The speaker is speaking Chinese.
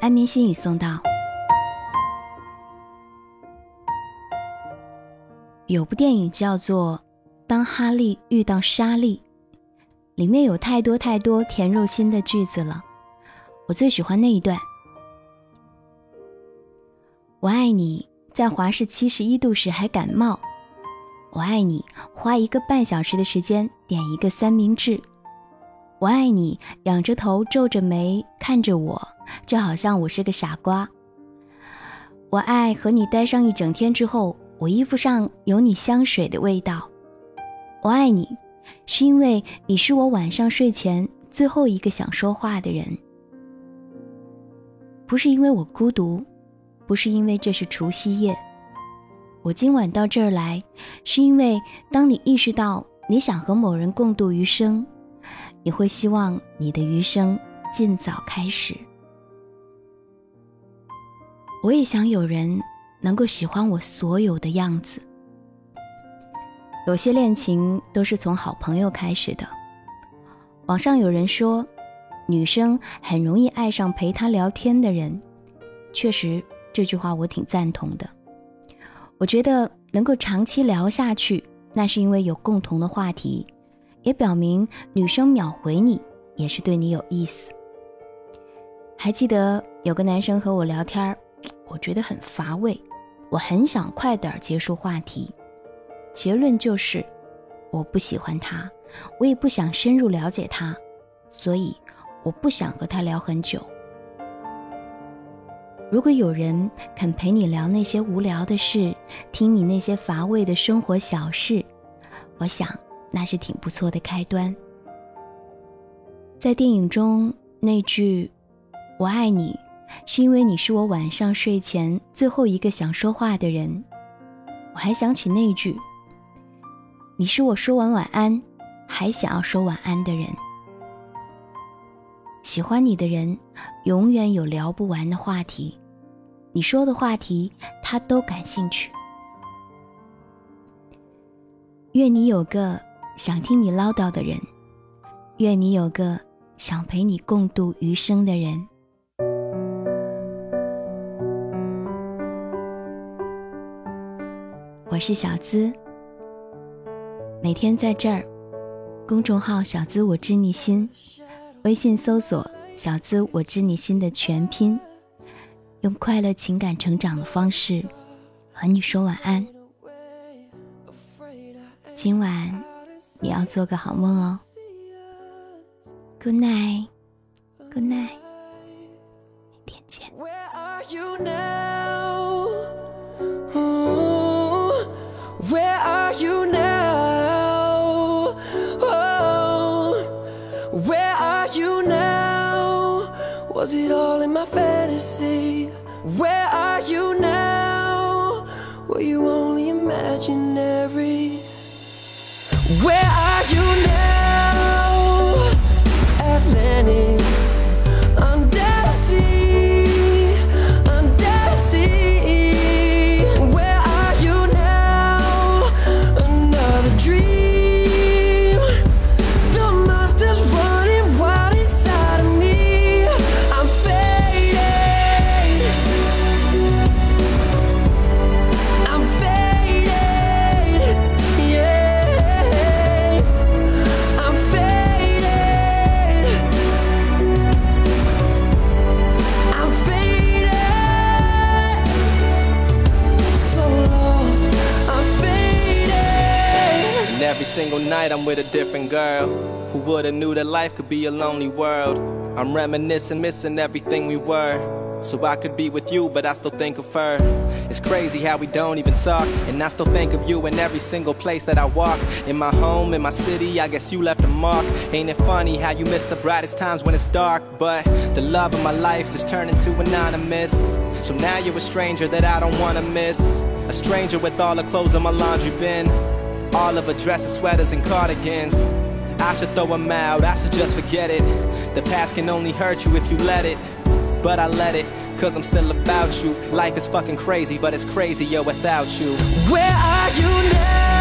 安眠心语送到。有部电影叫做《当哈利遇到莎莉》，里面有太多太多甜入心的句子了。我最喜欢那一段：“我爱你，在华氏七十一度时还感冒。我爱你，花一个半小时的时间点一个三明治。我爱你，仰着头皱着眉看着我，就好像我是个傻瓜。我爱和你待上一整天之后。”我衣服上有你香水的味道，我爱你，是因为你是我晚上睡前最后一个想说话的人，不是因为我孤独，不是因为这是除夕夜，我今晚到这儿来，是因为当你意识到你想和某人共度余生，你会希望你的余生尽早开始。我也想有人。能够喜欢我所有的样子。有些恋情都是从好朋友开始的。网上有人说，女生很容易爱上陪她聊天的人。确实，这句话我挺赞同的。我觉得能够长期聊下去，那是因为有共同的话题，也表明女生秒回你也是对你有意思。还记得有个男生和我聊天，我觉得很乏味。我很想快点结束话题，结论就是我不喜欢他，我也不想深入了解他，所以我不想和他聊很久。如果有人肯陪你聊那些无聊的事，听你那些乏味的生活小事，我想那是挺不错的开端。在电影中那句“我爱你”。是因为你是我晚上睡前最后一个想说话的人，我还想起那句：“你是我说完晚安还想要说晚安的人。”喜欢你的人，永远有聊不完的话题，你说的话题他都感兴趣。愿你有个想听你唠叨的人，愿你有个想陪你共度余生的人。我是小资，每天在这儿，公众号“小资我知你心”，微信搜索“小资我知你心”的全拼，用快乐情感成长的方式和你说晚安。今晚你要做个好梦哦，Good night，Good night，明天见。Was it all in my fantasy? Where are you now? Were you only imaginary? Single night I'm with a different girl. Who would've knew that life could be a lonely world? I'm reminiscing, missing everything we were. So I could be with you, but I still think of her. It's crazy how we don't even talk, and I still think of you in every single place that I walk. In my home, in my city, I guess you left a mark. Ain't it funny how you miss the brightest times when it's dark? But the love of my life is turning to anonymous. So now you're a stranger that I don't wanna miss. A stranger with all the clothes in my laundry bin. All of her dresses, sweaters, and cardigans. I should throw them out, I should just forget it. The past can only hurt you if you let it. But I let it, cause I'm still about you. Life is fucking crazy, but it's crazier without you. Where are you now?